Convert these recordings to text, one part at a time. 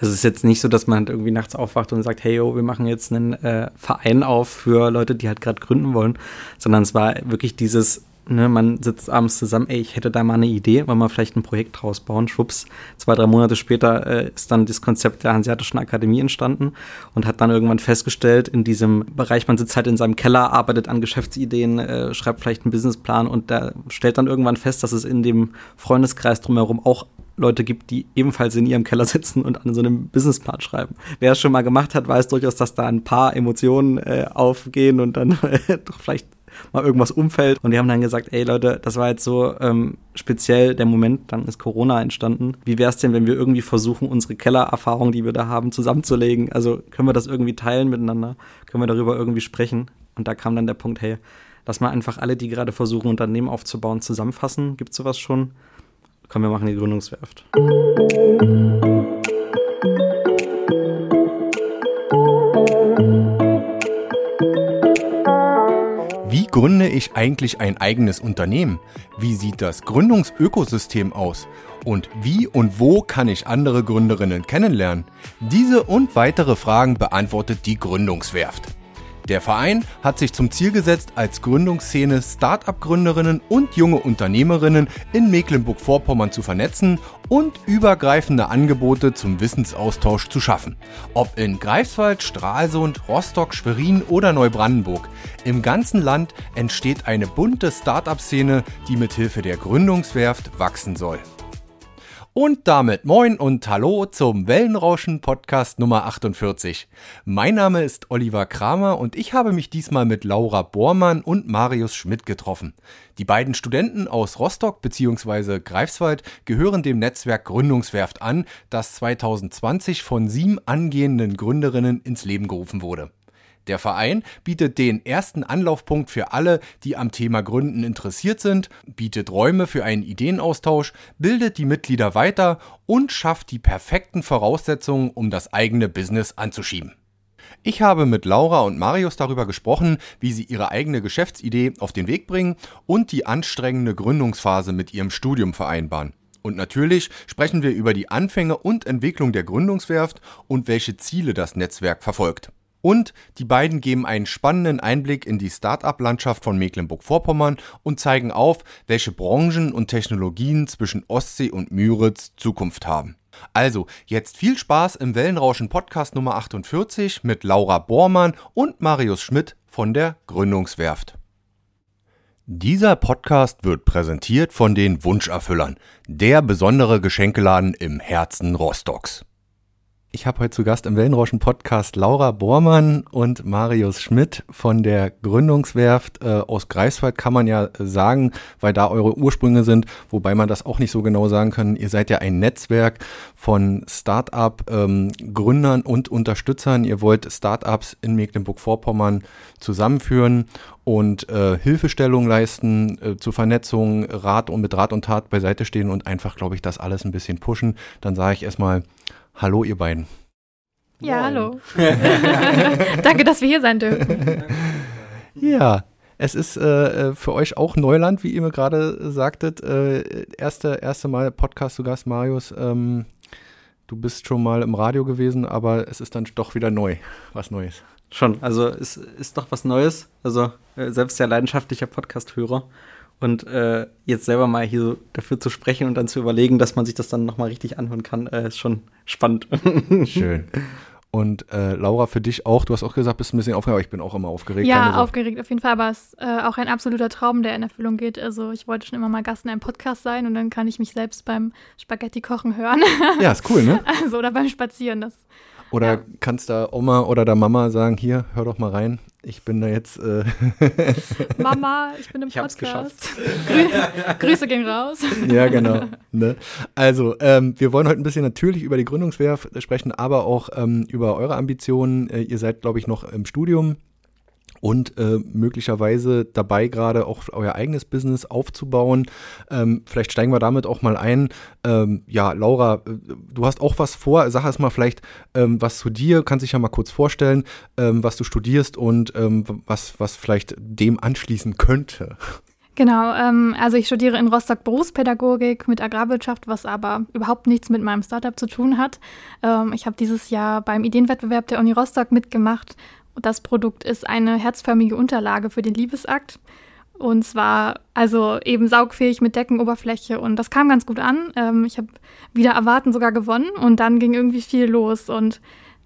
Es ist jetzt nicht so, dass man halt irgendwie nachts aufwacht und sagt, hey, yo, wir machen jetzt einen äh, Verein auf für Leute, die halt gerade gründen wollen, sondern es war wirklich dieses, ne, man sitzt abends zusammen, ey, ich hätte da mal eine Idee, wollen wir vielleicht ein Projekt draus bauen. Schwupps, zwei, drei Monate später äh, ist dann das Konzept der Hanseatischen Akademie entstanden und hat dann irgendwann festgestellt, in diesem Bereich, man sitzt halt in seinem Keller, arbeitet an Geschäftsideen, äh, schreibt vielleicht einen Businessplan und da stellt dann irgendwann fest, dass es in dem Freundeskreis drumherum auch Leute gibt, die ebenfalls in ihrem Keller sitzen und an so einem Businessplan schreiben. Wer es schon mal gemacht hat, weiß durchaus, dass da ein paar Emotionen äh, aufgehen und dann doch vielleicht mal irgendwas umfällt. Und die haben dann gesagt, ey Leute, das war jetzt so ähm, speziell der Moment, dann ist Corona entstanden. Wie wäre es denn, wenn wir irgendwie versuchen, unsere Kellererfahrung, die wir da haben, zusammenzulegen? Also können wir das irgendwie teilen miteinander? Können wir darüber irgendwie sprechen? Und da kam dann der Punkt, hey, lass mal einfach alle, die gerade versuchen, Unternehmen aufzubauen, zusammenfassen. Gibt es sowas schon? Komm, wir machen die Gründungswerft. Wie gründe ich eigentlich ein eigenes Unternehmen? Wie sieht das Gründungsökosystem aus? Und wie und wo kann ich andere Gründerinnen kennenlernen? Diese und weitere Fragen beantwortet die Gründungswerft. Der Verein hat sich zum Ziel gesetzt, als Gründungsszene Start-up-Gründerinnen und junge Unternehmerinnen in Mecklenburg-Vorpommern zu vernetzen und übergreifende Angebote zum Wissensaustausch zu schaffen. Ob in Greifswald, Stralsund, Rostock, Schwerin oder Neubrandenburg. Im ganzen Land entsteht eine bunte Start-up-Szene, die mithilfe der Gründungswerft wachsen soll. Und damit moin und hallo zum Wellenrauschen Podcast Nummer 48. Mein Name ist Oliver Kramer und ich habe mich diesmal mit Laura Bormann und Marius Schmidt getroffen. Die beiden Studenten aus Rostock bzw. Greifswald gehören dem Netzwerk Gründungswerft an, das 2020 von sieben angehenden Gründerinnen ins Leben gerufen wurde. Der Verein bietet den ersten Anlaufpunkt für alle, die am Thema Gründen interessiert sind, bietet Räume für einen Ideenaustausch, bildet die Mitglieder weiter und schafft die perfekten Voraussetzungen, um das eigene Business anzuschieben. Ich habe mit Laura und Marius darüber gesprochen, wie sie ihre eigene Geschäftsidee auf den Weg bringen und die anstrengende Gründungsphase mit ihrem Studium vereinbaren. Und natürlich sprechen wir über die Anfänge und Entwicklung der Gründungswerft und welche Ziele das Netzwerk verfolgt. Und die beiden geben einen spannenden Einblick in die Start-up-Landschaft von Mecklenburg-Vorpommern und zeigen auf, welche Branchen und Technologien zwischen Ostsee und Müritz Zukunft haben. Also, jetzt viel Spaß im Wellenrauschen Podcast Nummer 48 mit Laura Bormann und Marius Schmidt von der Gründungswerft. Dieser Podcast wird präsentiert von den Wunscherfüllern, der besondere Geschenkeladen im Herzen Rostocks. Ich habe heute zu Gast im Wellenrauschen Podcast Laura Bormann und Marius Schmidt von der Gründungswerft äh, aus Greifswald, kann man ja sagen, weil da eure Ursprünge sind, wobei man das auch nicht so genau sagen kann. Ihr seid ja ein Netzwerk von Start-up-Gründern ähm, und Unterstützern. Ihr wollt Start-ups in Mecklenburg-Vorpommern zusammenführen und äh, Hilfestellung leisten äh, zur Vernetzung, Rat und mit Rat und Tat beiseite stehen und einfach, glaube ich, das alles ein bisschen pushen. Dann sage ich erstmal Hallo, ihr beiden. Ja, hallo. Danke, dass wir hier sein dürfen. Ja, es ist äh, äh, für euch auch Neuland, wie ihr mir gerade sagtet. Äh, erste, erste Mal Podcast zu Gast, Marius. Ähm, du bist schon mal im Radio gewesen, aber es ist dann doch wieder neu, was Neues. Schon, also es ist doch was Neues. Also äh, selbst der leidenschaftliche Podcast-Hörer und äh, jetzt selber mal hier so dafür zu sprechen und dann zu überlegen, dass man sich das dann nochmal richtig anhören kann, äh, ist schon spannend. Schön. Und äh, Laura, für dich auch, du hast auch gesagt, bist ein bisschen aufgeregt, aber ich bin auch immer aufgeregt. Ja, aufgeregt auf jeden Fall, aber es ist äh, auch ein absoluter Traum, der in Erfüllung geht. Also ich wollte schon immer mal Gast in einem Podcast sein und dann kann ich mich selbst beim Spaghetti kochen hören. Ja, ist cool, ne? Also oder beim Spazieren, das oder ja. kannst da Oma oder der Mama sagen, hier, hör doch mal rein. Ich bin da jetzt. Äh Mama, ich bin im ich Podcast. geschafft. Grüße gehen raus. Ja, genau. Ne? Also, ähm, wir wollen heute ein bisschen natürlich über die Gründungswehr sprechen, aber auch ähm, über eure Ambitionen. Äh, ihr seid, glaube ich, noch im Studium und äh, möglicherweise dabei gerade auch euer eigenes Business aufzubauen. Ähm, vielleicht steigen wir damit auch mal ein. Ähm, ja, Laura, äh, du hast auch was vor. Sag erst mal vielleicht ähm, was zu dir. Kannst dich ja mal kurz vorstellen, ähm, was du studierst und ähm, was, was vielleicht dem anschließen könnte. Genau, ähm, also ich studiere in Rostock Berufspädagogik mit Agrarwirtschaft, was aber überhaupt nichts mit meinem Startup zu tun hat. Ich habe dieses Jahr beim Ideenwettbewerb der Uni Rostock mitgemacht. Das Produkt ist eine herzförmige Unterlage für den Liebesakt. Und zwar also eben saugfähig mit Deckenoberfläche und das kam ganz gut an. Ähm, ich habe wieder erwarten sogar gewonnen und dann ging irgendwie viel los. Und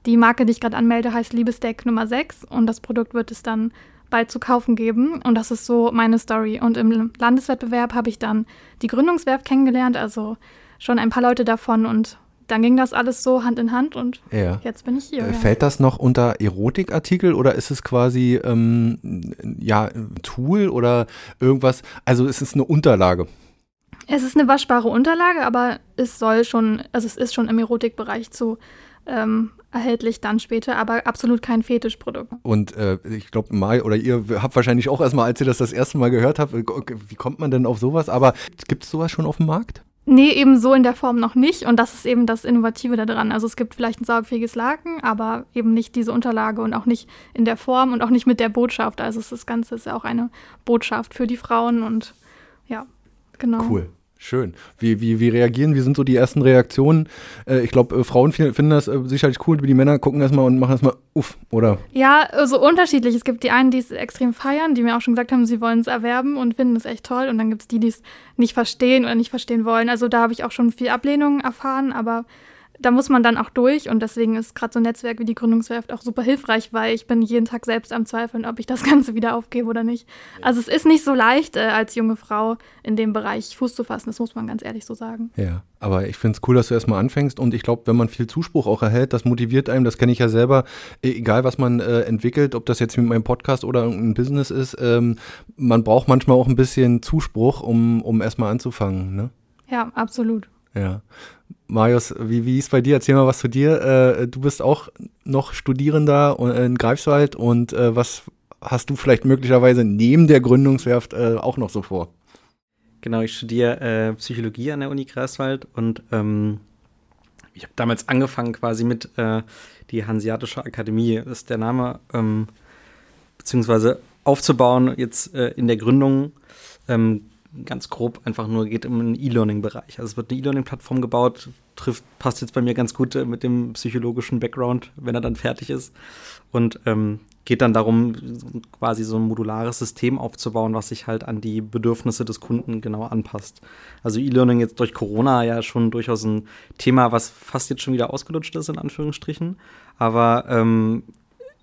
die Marke, die ich gerade anmelde, heißt Liebesdeck Nummer 6 und das Produkt wird es dann bald zu kaufen geben. Und das ist so meine Story. Und im Landeswettbewerb habe ich dann die Gründungswerft kennengelernt, also schon ein paar Leute davon und dann ging das alles so Hand in Hand und ja. jetzt bin ich hier. Äh, fällt das noch unter Erotikartikel oder ist es quasi ähm, ja Tool oder irgendwas? Also ist es eine Unterlage? Es ist eine waschbare Unterlage, aber es soll schon, also es ist schon im Erotikbereich zu ähm, erhältlich dann später, aber absolut kein Fetischprodukt. Und äh, ich glaube, Mai oder ihr habt wahrscheinlich auch erstmal, als ihr das das erste Mal gehört habt, wie kommt man denn auf sowas? Aber gibt es sowas schon auf dem Markt? Nee, eben so in der Form noch nicht. Und das ist eben das Innovative daran. Also es gibt vielleicht ein saugfähiges Laken, aber eben nicht diese Unterlage und auch nicht in der Form und auch nicht mit der Botschaft. Also das Ganze ist ja auch eine Botschaft für die Frauen und ja, genau. Cool. Schön. Wie, wie, wie reagieren? Wie sind so die ersten Reaktionen? Äh, ich glaube, äh, Frauen finden das äh, sicherlich cool, die Männer gucken erstmal und machen erstmal uff, oder? Ja, so also unterschiedlich. Es gibt die einen, die es extrem feiern, die mir auch schon gesagt haben, sie wollen es erwerben und finden es echt toll. Und dann gibt es die, die es nicht verstehen oder nicht verstehen wollen. Also da habe ich auch schon viel Ablehnung erfahren, aber da muss man dann auch durch und deswegen ist gerade so ein Netzwerk wie die Gründungswerft auch super hilfreich, weil ich bin jeden Tag selbst am Zweifeln, ob ich das Ganze wieder aufgebe oder nicht. Also es ist nicht so leicht, äh, als junge Frau in dem Bereich Fuß zu fassen, das muss man ganz ehrlich so sagen. Ja, aber ich finde es cool, dass du erstmal anfängst und ich glaube, wenn man viel Zuspruch auch erhält, das motiviert einem, das kenne ich ja selber, e, egal was man äh, entwickelt, ob das jetzt mit meinem Podcast oder ein Business ist, ähm, man braucht manchmal auch ein bisschen Zuspruch, um, um erstmal anzufangen, ne? Ja, absolut. Ja. Marius, wie, wie ist bei dir? Erzähl mal was zu dir. Äh, du bist auch noch Studierender in Greifswald und äh, was hast du vielleicht möglicherweise neben der Gründungswerft äh, auch noch so vor? Genau, ich studiere äh, Psychologie an der Uni Greifswald und ähm, ich habe damals angefangen quasi mit äh, die Hanseatische Akademie, das ist der Name, ähm, beziehungsweise aufzubauen jetzt äh, in der Gründung. Ähm, ganz grob einfach nur geht um einen E-Learning-Bereich. Also es wird eine E-Learning-Plattform gebaut, trifft, passt jetzt bei mir ganz gut äh, mit dem psychologischen Background, wenn er dann fertig ist. Und ähm, geht dann darum, quasi so ein modulares System aufzubauen, was sich halt an die Bedürfnisse des Kunden genau anpasst. Also E-Learning jetzt durch Corona ja schon durchaus ein Thema, was fast jetzt schon wieder ausgelutscht ist, in Anführungsstrichen. Aber ähm,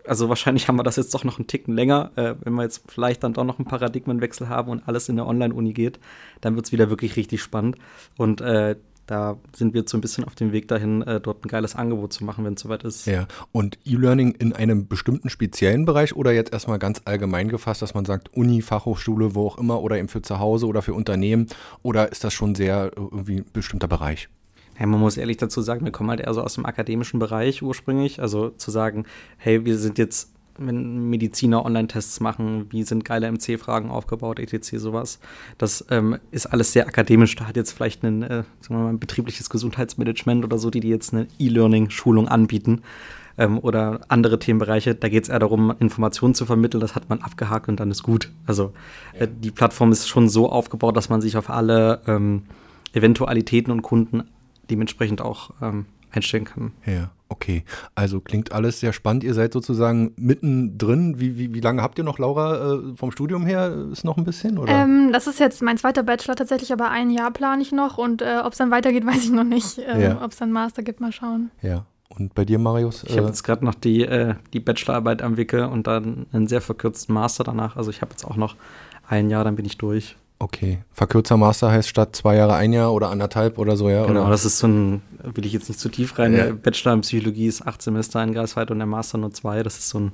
also wahrscheinlich haben wir das jetzt doch noch einen Ticken länger. Äh, wenn wir jetzt vielleicht dann doch noch einen Paradigmenwechsel haben und alles in der Online-Uni geht, dann wird es wieder wirklich richtig spannend. Und äh, da sind wir jetzt so ein bisschen auf dem Weg dahin, äh, dort ein geiles Angebot zu machen, wenn es soweit ist. Ja, und E-Learning in einem bestimmten speziellen Bereich oder jetzt erstmal ganz allgemein gefasst, dass man sagt, Uni, Fachhochschule, wo auch immer oder eben für zu Hause oder für Unternehmen oder ist das schon sehr äh, irgendwie ein bestimmter Bereich? Ja, man muss ehrlich dazu sagen, wir kommen halt eher so aus dem akademischen Bereich ursprünglich. Also zu sagen, hey, wir sind jetzt, wenn Mediziner Online-Tests machen, wie sind geile MC-Fragen aufgebaut, etc., sowas. Das ähm, ist alles sehr akademisch. Da hat jetzt vielleicht ein, äh, sagen wir mal, ein betriebliches Gesundheitsmanagement oder so, die, die jetzt eine E-Learning-Schulung anbieten ähm, oder andere Themenbereiche. Da geht es eher darum, Informationen zu vermitteln. Das hat man abgehakt und dann ist gut. Also äh, die Plattform ist schon so aufgebaut, dass man sich auf alle ähm, Eventualitäten und Kunden dementsprechend auch ähm, einstellen kann. Ja, okay. Also klingt alles sehr spannend. Ihr seid sozusagen mittendrin. Wie, wie, wie lange habt ihr noch, Laura, äh, vom Studium her? Ist noch ein bisschen? Oder? Ähm, das ist jetzt mein zweiter Bachelor tatsächlich, aber ein Jahr plane ich noch und äh, ob es dann weitergeht, weiß ich noch nicht. Äh, ja. Ob es dann Master gibt, mal schauen. Ja. Und bei dir, Marius? Ich habe äh, jetzt gerade noch die, äh, die Bachelorarbeit am Wickel und dann einen sehr verkürzten Master danach. Also ich habe jetzt auch noch ein Jahr, dann bin ich durch. Okay. Verkürzer Master heißt statt zwei Jahre ein Jahr oder anderthalb oder so, ja? Genau, oder? das ist so ein, will ich jetzt nicht zu tief rein. Ja. Der Bachelor in Psychologie ist acht Semester in Greifswald und der Master nur zwei. Das ist so ein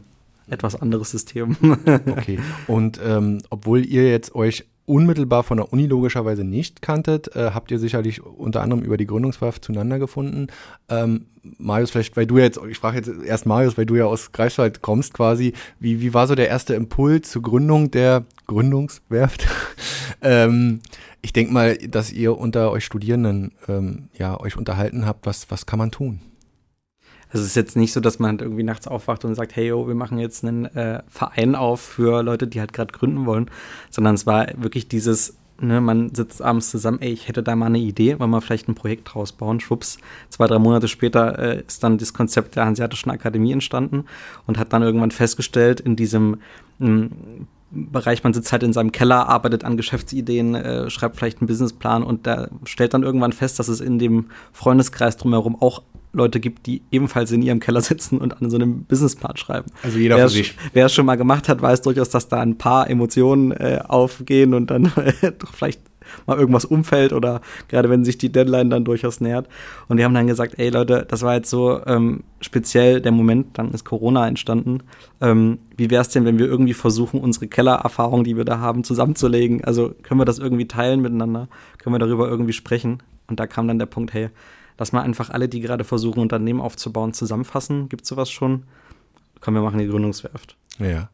etwas anderes System. okay. Und ähm, obwohl ihr jetzt euch unmittelbar von der Uni logischerweise nicht kanntet, äh, habt ihr sicherlich unter anderem über die Gründungswahl zueinander gefunden. Ähm, Marius, vielleicht, weil du jetzt, ich frage jetzt erst Marius, weil du ja aus Greifswald kommst quasi, wie, wie war so der erste Impuls zur Gründung der Gründungswerft? ähm, ich denke mal, dass ihr unter euch Studierenden ähm, ja euch unterhalten habt, was, was kann man tun? Es ist jetzt nicht so, dass man halt irgendwie nachts aufwacht und sagt, hey, yo, wir machen jetzt einen äh, Verein auf für Leute, die halt gerade gründen wollen, sondern es war wirklich dieses, ne, man sitzt abends zusammen, ey, ich hätte da mal eine Idee, wollen wir vielleicht ein Projekt draus bauen. Schwupps, zwei, drei Monate später äh, ist dann das Konzept der Hanseatischen Akademie entstanden und hat dann irgendwann festgestellt, in diesem mh, Bereich, man sitzt halt in seinem Keller, arbeitet an Geschäftsideen, äh, schreibt vielleicht einen Businessplan und da stellt dann irgendwann fest, dass es in dem Freundeskreis drumherum auch Leute gibt, die ebenfalls in ihrem Keller sitzen und an so einem Businessplan schreiben. Also jeder wer für sich. Wer es schon mal gemacht hat, weiß durchaus, dass da ein paar Emotionen äh, aufgehen und dann äh, doch vielleicht mal irgendwas umfällt oder gerade wenn sich die Deadline dann durchaus nähert. Und wir haben dann gesagt, ey Leute, das war jetzt so ähm, speziell der Moment, dann ist Corona entstanden. Ähm, wie wäre es denn, wenn wir irgendwie versuchen, unsere Kellererfahrung, die wir da haben, zusammenzulegen? Also können wir das irgendwie teilen miteinander? Können wir darüber irgendwie sprechen? Und da kam dann der Punkt, hey, lass mal einfach alle, die gerade versuchen, Unternehmen aufzubauen, zusammenfassen. Gibt es sowas schon? Komm, wir machen die Gründungswerft. Ja.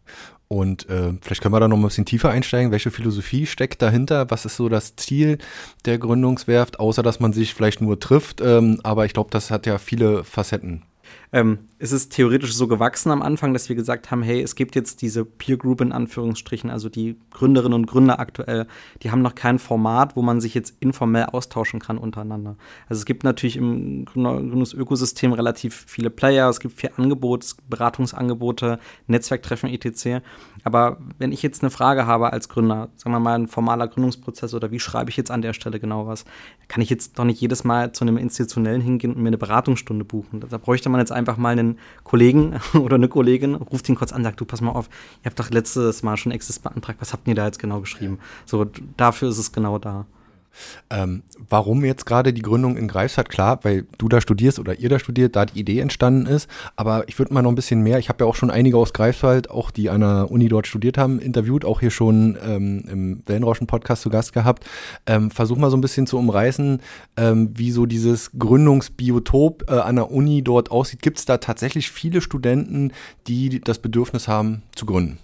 Und äh, vielleicht können wir da noch ein bisschen tiefer einsteigen. Welche Philosophie steckt dahinter? Was ist so das Ziel der Gründungswerft, außer dass man sich vielleicht nur trifft? Ähm, aber ich glaube, das hat ja viele Facetten. Ähm, es ist theoretisch so gewachsen am Anfang, dass wir gesagt haben, hey, es gibt jetzt diese Peer Group in Anführungsstrichen, also die Gründerinnen und Gründer aktuell, die haben noch kein Format, wo man sich jetzt informell austauschen kann untereinander. Also es gibt natürlich im Gründungsökosystem relativ viele Player, es gibt viel Angebot, Beratungsangebote, Netzwerktreffen etc. Aber wenn ich jetzt eine Frage habe als Gründer, sagen wir mal ein formaler Gründungsprozess oder wie schreibe ich jetzt an der Stelle genau was, kann ich jetzt doch nicht jedes Mal zu einem Institutionellen hingehen und mir eine Beratungsstunde buchen. Da bräuchte man jetzt einfach mal einen Kollegen oder eine Kollegin, ruft ihn kurz an, sagt, du pass mal auf, ihr habt doch letztes Mal schon Exist beantragt, was habt ihr da jetzt genau geschrieben? So, dafür ist es genau da. Ähm, warum jetzt gerade die Gründung in Greifswald? Klar, weil du da studierst oder ihr da studiert, da die Idee entstanden ist. Aber ich würde mal noch ein bisschen mehr. Ich habe ja auch schon einige aus Greifswald, auch die an der Uni dort studiert haben, interviewt, auch hier schon ähm, im Wellenrauschen-Podcast zu Gast gehabt. Ähm, versuch mal so ein bisschen zu umreißen, ähm, wie so dieses Gründungsbiotop äh, an der Uni dort aussieht. Gibt es da tatsächlich viele Studenten, die das Bedürfnis haben zu gründen?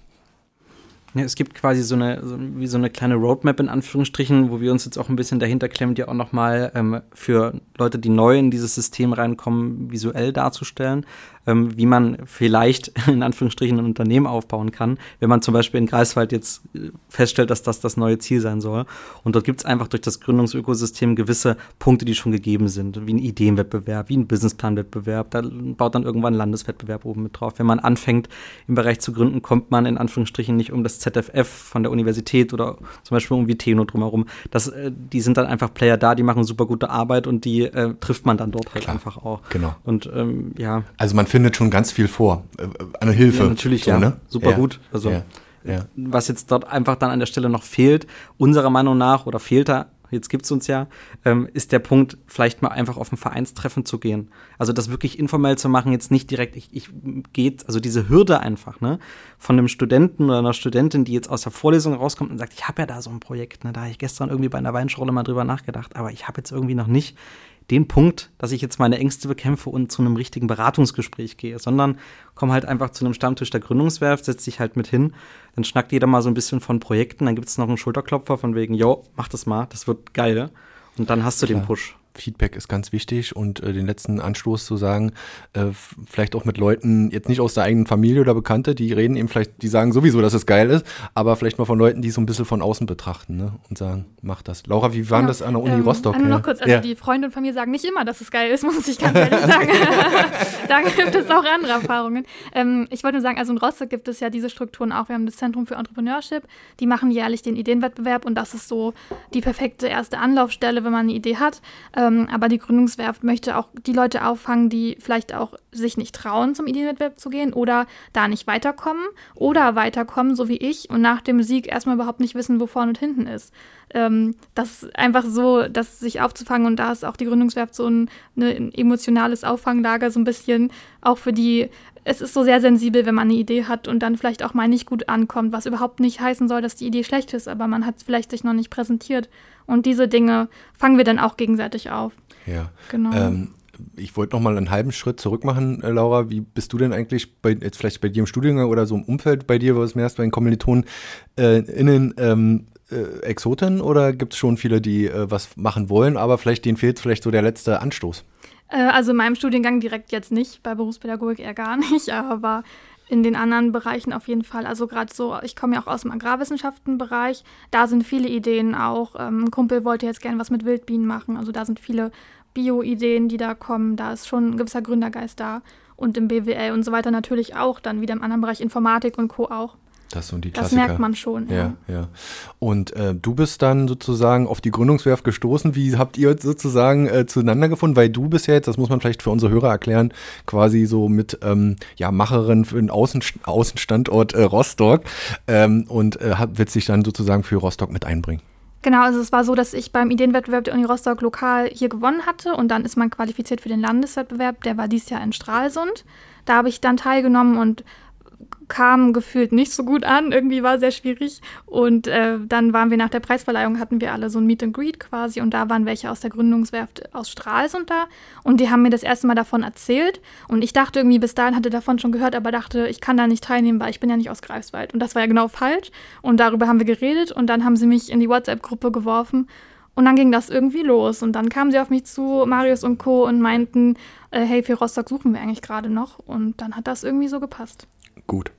Ja, es gibt quasi so eine, so, wie so eine kleine Roadmap in Anführungsstrichen, wo wir uns jetzt auch ein bisschen dahinter klemmen, die auch nochmal ähm, für Leute, die neu in dieses System reinkommen, visuell darzustellen ähm, wie man vielleicht in Anführungsstrichen ein Unternehmen aufbauen kann, wenn man zum Beispiel in Greifswald jetzt äh, feststellt, dass das das neue Ziel sein soll. Und dort gibt es einfach durch das Gründungsökosystem gewisse Punkte, die schon gegeben sind, wie ein Ideenwettbewerb, wie ein Businessplanwettbewerb. Da baut dann irgendwann ein Landeswettbewerb oben mit drauf. Wenn man anfängt, im Bereich zu gründen, kommt man in Anführungsstrichen nicht um das ZFF von der Universität oder zum Beispiel um Viteno drumherum. Das, äh, die sind dann einfach Player da, die machen super gute Arbeit und die äh, trifft man dann dort halt Klar, einfach auch. Genau. Und ähm, ja. Also man findet schon ganz viel vor. Äh, eine Hilfe. Ja, natürlich, so, ja. Ne? Super ja. gut. Also, ja. was jetzt dort einfach dann an der Stelle noch fehlt, unserer Meinung nach, oder fehlt da, jetzt gibt es uns ja, ähm, ist der Punkt, vielleicht mal einfach auf ein Vereinstreffen zu gehen. Also das wirklich informell zu machen, jetzt nicht direkt, ich, ich gehe, also diese Hürde einfach, ne, von einem Studenten oder einer Studentin, die jetzt aus der Vorlesung rauskommt und sagt, ich habe ja da so ein Projekt, ne, da habe ich gestern irgendwie bei einer Weinschorle mal drüber nachgedacht, aber ich habe jetzt irgendwie noch nicht den Punkt, dass ich jetzt meine Ängste bekämpfe und zu einem richtigen Beratungsgespräch gehe, sondern komme halt einfach zu einem Stammtisch der Gründungswerft, setze dich halt mit hin, dann schnackt jeder mal so ein bisschen von Projekten, dann gibt es noch einen Schulterklopfer von wegen, yo, mach das mal, das wird geil. Und dann hast du Klar. den Push. Feedback ist ganz wichtig und äh, den letzten Anstoß zu sagen, äh, vielleicht auch mit Leuten, jetzt nicht aus der eigenen Familie oder Bekannte, die reden eben vielleicht, die sagen sowieso, dass es geil ist, aber vielleicht mal von Leuten, die so ein bisschen von außen betrachten ne? und sagen, mach das. Laura, wie war genau. das an der Uni ähm, Rostock? Also ja. noch kurz, also ja. die Freunde von mir sagen nicht immer, dass es geil ist, muss ich ganz ehrlich sagen. da gibt es auch andere Erfahrungen. Ähm, ich wollte nur sagen, also in Rostock gibt es ja diese Strukturen auch. Wir haben das Zentrum für Entrepreneurship, die machen jährlich den Ideenwettbewerb und das ist so die perfekte erste Anlaufstelle, wenn man eine Idee hat. Ähm, aber die Gründungswerft möchte auch die Leute auffangen, die vielleicht auch sich nicht trauen, zum Ideenwettbewerb zu gehen oder da nicht weiterkommen oder weiterkommen, so wie ich, und nach dem Sieg erstmal überhaupt nicht wissen, wo vorne und hinten ist. Ähm, das ist einfach so, das sich aufzufangen und da ist auch die Gründungswerft so ein, ne, ein emotionales Auffanglager, so ein bisschen auch für die es ist so sehr sensibel, wenn man eine Idee hat und dann vielleicht auch mal nicht gut ankommt, was überhaupt nicht heißen soll, dass die Idee schlecht ist, aber man hat es vielleicht sich noch nicht präsentiert. Und diese Dinge fangen wir dann auch gegenseitig auf. Ja. Genau. Ähm, ich wollte noch mal einen halben Schritt zurück machen, äh, Laura. Wie bist du denn eigentlich bei, jetzt vielleicht bei dir im Studiengang oder so im Umfeld bei dir, wo es mehr ist, bei den Kommilitonen äh, innen ähm, äh, Exoten oder gibt es schon viele, die äh, was machen wollen, aber vielleicht denen fehlt vielleicht so der letzte Anstoß? Äh, also in meinem Studiengang direkt jetzt nicht, bei Berufspädagogik eher gar nicht, aber in den anderen Bereichen auf jeden Fall. Also gerade so, ich komme ja auch aus dem Agrarwissenschaftenbereich, da sind viele Ideen auch. Ähm, ein Kumpel wollte jetzt gerne was mit Wildbienen machen, also da sind viele Bio-Ideen, die da kommen, da ist schon ein gewisser Gründergeist da. Und im BWL und so weiter natürlich auch, dann wieder im anderen Bereich Informatik und Co. auch. Das sind die Klassiker. Das merkt man schon, ja. Ja, ja. Und äh, du bist dann sozusagen auf die Gründungswerft gestoßen. Wie habt ihr sozusagen äh, zueinander gefunden? Weil du bist ja jetzt, das muss man vielleicht für unsere Hörer erklären, quasi so mit ähm, ja, Macherin für den Außen, Außenstandort äh, Rostock ähm, und äh, willst dich dann sozusagen für Rostock mit einbringen. Genau, also es war so, dass ich beim Ideenwettbewerb der Uni Rostock lokal hier gewonnen hatte und dann ist man qualifiziert für den Landeswettbewerb, der war dieses Jahr in Stralsund. Da habe ich dann teilgenommen und kam gefühlt nicht so gut an. Irgendwie war sehr schwierig. Und äh, dann waren wir nach der Preisverleihung, hatten wir alle so ein Meet and Greet quasi. Und da waren welche aus der Gründungswerft aus Stralsund da. Und die haben mir das erste Mal davon erzählt. Und ich dachte irgendwie, bis dahin hatte davon schon gehört, aber dachte, ich kann da nicht teilnehmen, weil ich bin ja nicht aus Greifswald. Und das war ja genau falsch. Und darüber haben wir geredet. Und dann haben sie mich in die WhatsApp-Gruppe geworfen. Und dann ging das irgendwie los. Und dann kamen sie auf mich zu, Marius und Co., und meinten, äh, hey, für Rostock suchen wir eigentlich gerade noch. Und dann hat das irgendwie so gepasst. Gut.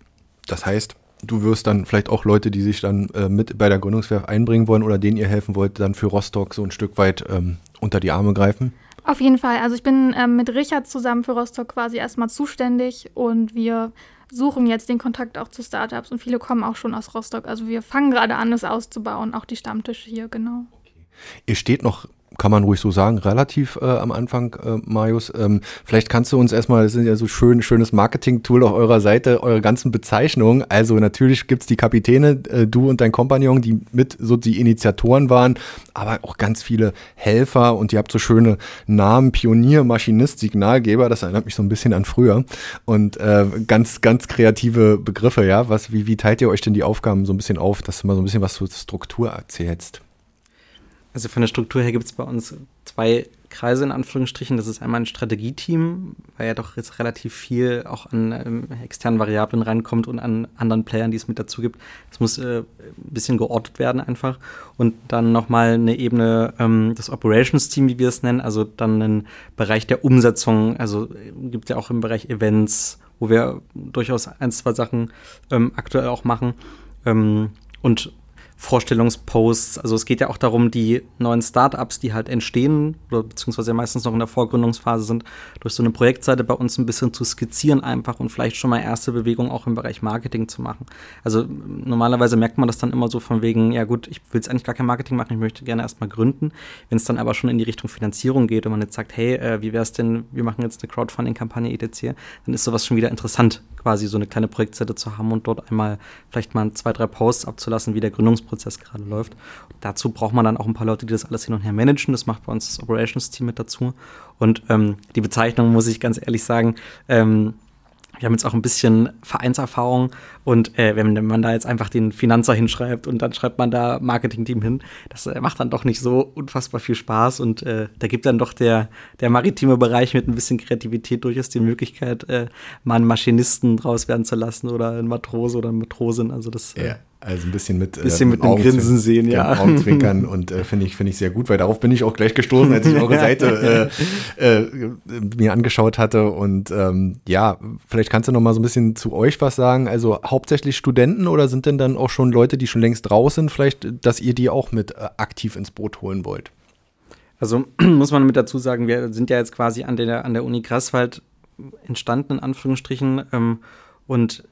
Das heißt, du wirst dann vielleicht auch Leute, die sich dann äh, mit bei der Gründungswerft einbringen wollen oder denen ihr helfen wollt, dann für Rostock so ein Stück weit ähm, unter die Arme greifen? Auf jeden Fall. Also ich bin ähm, mit Richard zusammen für Rostock quasi erstmal zuständig und wir suchen jetzt den Kontakt auch zu Startups und viele kommen auch schon aus Rostock. Also wir fangen gerade an, es auszubauen, auch die Stammtische hier, genau. Okay. Ihr steht noch kann man ruhig so sagen, relativ äh, am Anfang, äh, Marius. Ähm, vielleicht kannst du uns erstmal, das sind ja so schön, schönes Marketing-Tool auf eurer Seite, eure ganzen Bezeichnungen. Also natürlich gibt's die Kapitäne, äh, du und dein Kompagnon, die mit so die Initiatoren waren, aber auch ganz viele Helfer und ihr habt so schöne Namen, Pionier, Maschinist, Signalgeber, das erinnert mich so ein bisschen an früher. Und äh, ganz, ganz kreative Begriffe, ja. Was, wie, wie teilt ihr euch denn die Aufgaben so ein bisschen auf, dass du mal so ein bisschen was zur Struktur erzählst? Also von der Struktur her gibt es bei uns zwei Kreise in Anführungsstrichen. Das ist einmal ein Strategieteam, weil ja doch jetzt relativ viel auch an ähm, externen Variablen reinkommt und an anderen Playern, die es mit dazu gibt. Das muss äh, ein bisschen geortet werden einfach. Und dann nochmal eine Ebene, ähm, das Operations-Team, wie wir es nennen, also dann einen Bereich der Umsetzung. Also äh, gibt ja auch im Bereich Events, wo wir durchaus ein, zwei Sachen ähm, aktuell auch machen. Ähm, und Vorstellungsposts. Also es geht ja auch darum, die neuen Startups, die halt entstehen oder beziehungsweise meistens noch in der Vorgründungsphase sind, durch so eine Projektseite bei uns ein bisschen zu skizzieren einfach und vielleicht schon mal erste Bewegungen auch im Bereich Marketing zu machen. Also normalerweise merkt man das dann immer so von wegen, ja gut, ich will jetzt eigentlich gar kein Marketing machen, ich möchte gerne erstmal gründen. Wenn es dann aber schon in die Richtung Finanzierung geht und man jetzt sagt, hey, äh, wie wäre es denn, wir machen jetzt eine Crowdfunding-Kampagne etc., dann ist sowas schon wieder interessant, quasi so eine kleine Projektseite zu haben und dort einmal vielleicht mal zwei, drei Posts abzulassen, wie der Gründungsprozess gerade läuft. Dazu braucht man dann auch ein paar Leute, die das alles hin und her managen. Das macht bei uns das Operations-Team mit dazu. Und ähm, die Bezeichnung, muss ich ganz ehrlich sagen, ähm, wir haben jetzt auch ein bisschen Vereinserfahrung und äh, wenn man da jetzt einfach den Finanzer hinschreibt und dann schreibt man da Marketing-Team hin, das äh, macht dann doch nicht so unfassbar viel Spaß und äh, da gibt dann doch der, der maritime Bereich mit ein bisschen Kreativität durchaus die Möglichkeit, äh, mal einen Maschinisten draus werden zu lassen oder einen Matrose oder eine Matrosin. Also das äh, ja. Also ein bisschen mit, bisschen äh, mit einem Grinsen sehen, ja. Augenzwinkern und äh, finde ich, finde ich sehr gut, weil darauf bin ich auch gleich gestoßen, als ich eure Seite äh, äh, mir angeschaut hatte. Und ähm, ja, vielleicht kannst du noch mal so ein bisschen zu euch was sagen. Also hauptsächlich Studenten oder sind denn dann auch schon Leute, die schon längst raus sind, vielleicht, dass ihr die auch mit äh, aktiv ins Boot holen wollt? Also muss man mit dazu sagen, wir sind ja jetzt quasi an der, an der Uni Greifswald entstanden, in Anführungsstrichen. Ähm, und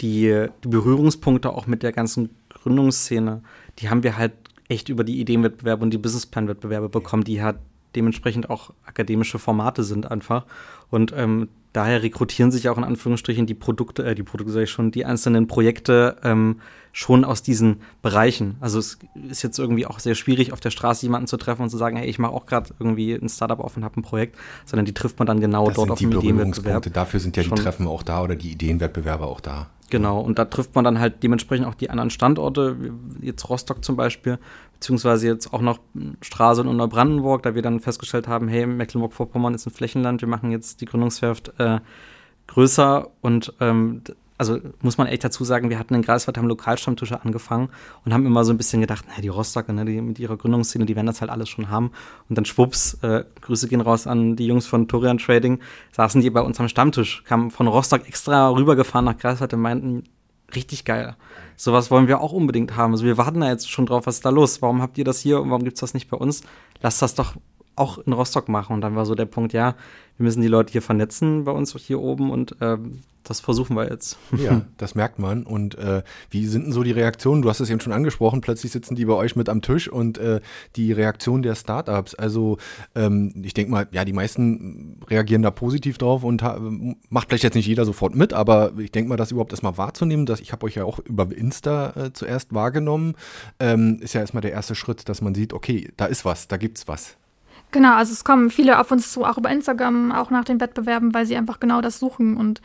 die, die Berührungspunkte auch mit der ganzen Gründungsszene, die haben wir halt echt über die Ideenwettbewerbe und die Businessplan-Wettbewerbe bekommen, die halt dementsprechend auch akademische Formate sind einfach. Und ähm, daher rekrutieren sich auch in Anführungsstrichen die Produkte, äh, die Produkte sage ich schon, die einzelnen Projekte ähm, schon aus diesen Bereichen. Also es ist jetzt irgendwie auch sehr schwierig, auf der Straße jemanden zu treffen und zu sagen, hey, ich mache auch gerade irgendwie ein Startup auf und habe ein Projekt, sondern die trifft man dann genau das dort auf dem Ideenwettbewerb. Dafür sind ja die Treffen auch da oder die Ideenwettbewerbe auch da. Genau, und da trifft man dann halt dementsprechend auch die anderen Standorte, jetzt Rostock zum Beispiel, beziehungsweise jetzt auch noch Stralsund und Neubrandenburg, da wir dann festgestellt haben, hey, Mecklenburg-Vorpommern ist ein Flächenland, wir machen jetzt die Gründungswerft äh, größer und ähm, also muss man echt dazu sagen, wir hatten in Greifswald, haben Lokalstammtische angefangen und haben immer so ein bisschen gedacht, na, die Rostocker, ne, die mit ihrer Gründungsszene, die werden das halt alles schon haben. Und dann schwupps, äh, Grüße gehen raus an die Jungs von Torian Trading, saßen die bei uns am Stammtisch, kamen von Rostock extra rübergefahren nach Greifswald und meinten, richtig geil. Sowas wollen wir auch unbedingt haben. Also wir warten da jetzt schon drauf, was ist da los? Warum habt ihr das hier und warum gibt's das nicht bei uns? Lasst das doch auch in Rostock machen. Und dann war so der Punkt, ja, wir müssen die Leute hier vernetzen bei uns hier oben und ähm, das versuchen wir jetzt. Ja, das merkt man. Und äh, wie sind denn so die Reaktionen? Du hast es eben schon angesprochen, plötzlich sitzen die bei euch mit am Tisch und äh, die Reaktion der Startups. Also ähm, ich denke mal, ja, die meisten reagieren da positiv drauf und macht vielleicht jetzt nicht jeder sofort mit, aber ich denke mal, das überhaupt erstmal wahrzunehmen, dass ich habe euch ja auch über Insta äh, zuerst wahrgenommen, ähm, ist ja erstmal der erste Schritt, dass man sieht, okay, da ist was, da gibt's was. Genau, also es kommen viele auf uns zu, auch über Instagram, auch nach den Wettbewerben, weil sie einfach genau das suchen und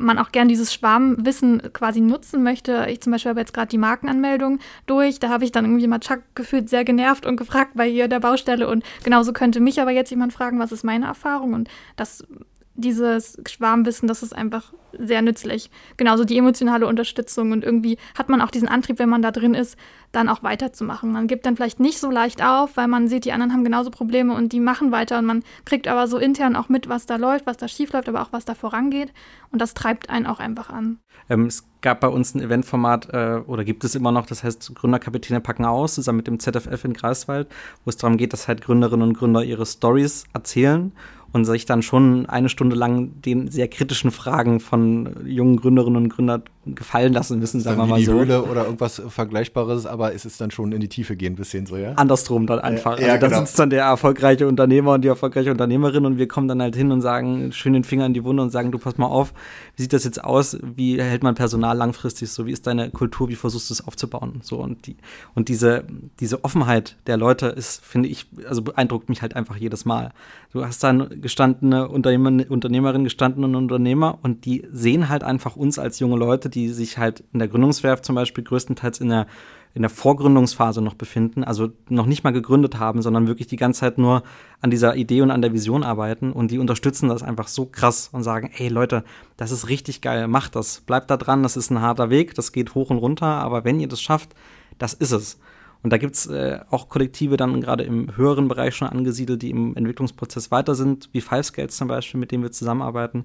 man auch gern dieses Schwarmwissen quasi nutzen möchte. Ich zum Beispiel habe jetzt gerade die Markenanmeldung durch. Da habe ich dann irgendwie mal Chuck gefühlt sehr genervt und gefragt bei hier der Baustelle. Und genauso könnte mich aber jetzt jemand fragen, was ist meine Erfahrung? Und das dieses Schwarmwissen, das ist einfach sehr nützlich. Genauso die emotionale Unterstützung und irgendwie hat man auch diesen Antrieb, wenn man da drin ist, dann auch weiterzumachen. Man gibt dann vielleicht nicht so leicht auf, weil man sieht, die anderen haben genauso Probleme und die machen weiter und man kriegt aber so intern auch mit, was da läuft, was da schief läuft, aber auch was da vorangeht und das treibt einen auch einfach an. Ähm, es gab bei uns ein Eventformat äh, oder gibt es immer noch, das heißt Gründerkapitäne packen aus, zusammen mit dem ZFF in Greifswald, wo es darum geht, dass halt Gründerinnen und Gründer ihre Stories erzählen und sich dann schon eine Stunde lang den sehr kritischen Fragen von jungen Gründerinnen und Gründern gefallen lassen müssen, sagen wir mal die so. Höhle oder irgendwas Vergleichbares, aber es ist dann schon in die Tiefe gehen, bisschen so, ja? Andersrum dann einfach. Ja, ja, also da genau. sitzt dann der erfolgreiche Unternehmer und die erfolgreiche Unternehmerin und wir kommen dann halt hin und sagen, schön den Finger in die Wunde und sagen, du pass mal auf, wie sieht das jetzt aus? Wie hält man Personal langfristig so? Wie ist deine Kultur? Wie versuchst du es aufzubauen? So und die, und diese, diese Offenheit der Leute ist, finde ich, also beeindruckt mich halt einfach jedes Mal. Du hast dann gestandene Unternehmer, Unternehmerin, gestandenen Unternehmer und die sehen halt einfach uns als junge Leute, die sich halt in der Gründungswerft zum Beispiel größtenteils in der in der Vorgründungsphase noch befinden, also noch nicht mal gegründet haben, sondern wirklich die ganze Zeit nur an dieser Idee und an der Vision arbeiten und die unterstützen das einfach so krass und sagen, ey Leute, das ist richtig geil, macht das, bleibt da dran, das ist ein harter Weg, das geht hoch und runter, aber wenn ihr das schafft, das ist es. Und da gibt's äh, auch Kollektive dann gerade im höheren Bereich schon angesiedelt, die im Entwicklungsprozess weiter sind, wie Five Scales zum Beispiel, mit denen wir zusammenarbeiten.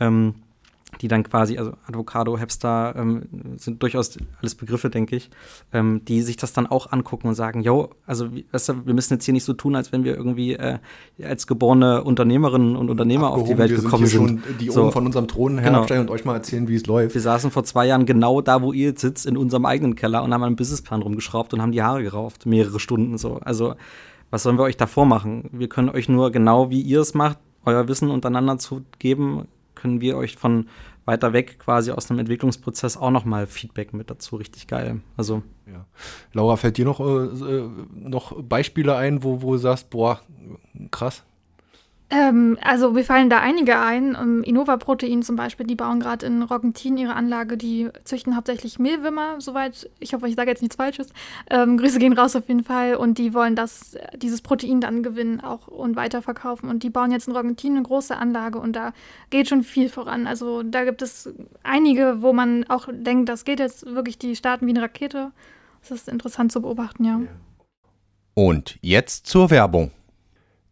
Ähm, die dann quasi, also Avocado, Hepster ähm, sind durchaus alles Begriffe, denke ich, ähm, die sich das dann auch angucken und sagen, yo, also weißt du, wir müssen jetzt hier nicht so tun, als wenn wir irgendwie äh, als geborene Unternehmerinnen und Unternehmer Abgehoben, auf die Welt wir gekommen sind. sind. die so, oben von unserem Thron herabstellen genau. und euch mal erzählen, wie es läuft. Wir saßen vor zwei Jahren genau da, wo ihr jetzt sitzt, in unserem eigenen Keller und haben einen Businessplan rumgeschraubt und haben die Haare gerauft, mehrere Stunden so. Also was sollen wir euch davor machen? Wir können euch nur genau, wie ihr es macht, euer Wissen untereinander zu geben, können wir euch von weiter weg quasi aus einem Entwicklungsprozess auch nochmal Feedback mit dazu. Richtig geil. Also. Ja. Laura, fällt dir noch, äh, äh, noch Beispiele ein, wo, wo du sagst, boah, krass? Ähm, also mir fallen da einige ein. Um, Innova Protein zum Beispiel, die bauen gerade in Roggentin ihre Anlage, die züchten hauptsächlich Mehlwürmer, soweit. Ich hoffe, ich sage jetzt nichts Falsches. Ähm, Grüße gehen raus auf jeden Fall. Und die wollen das, dieses Protein dann gewinnen auch und weiterverkaufen. Und die bauen jetzt in Roggentin eine große Anlage und da geht schon viel voran. Also da gibt es einige, wo man auch denkt, das geht jetzt wirklich, die starten wie eine Rakete. Das ist interessant zu beobachten, ja. Und jetzt zur Werbung.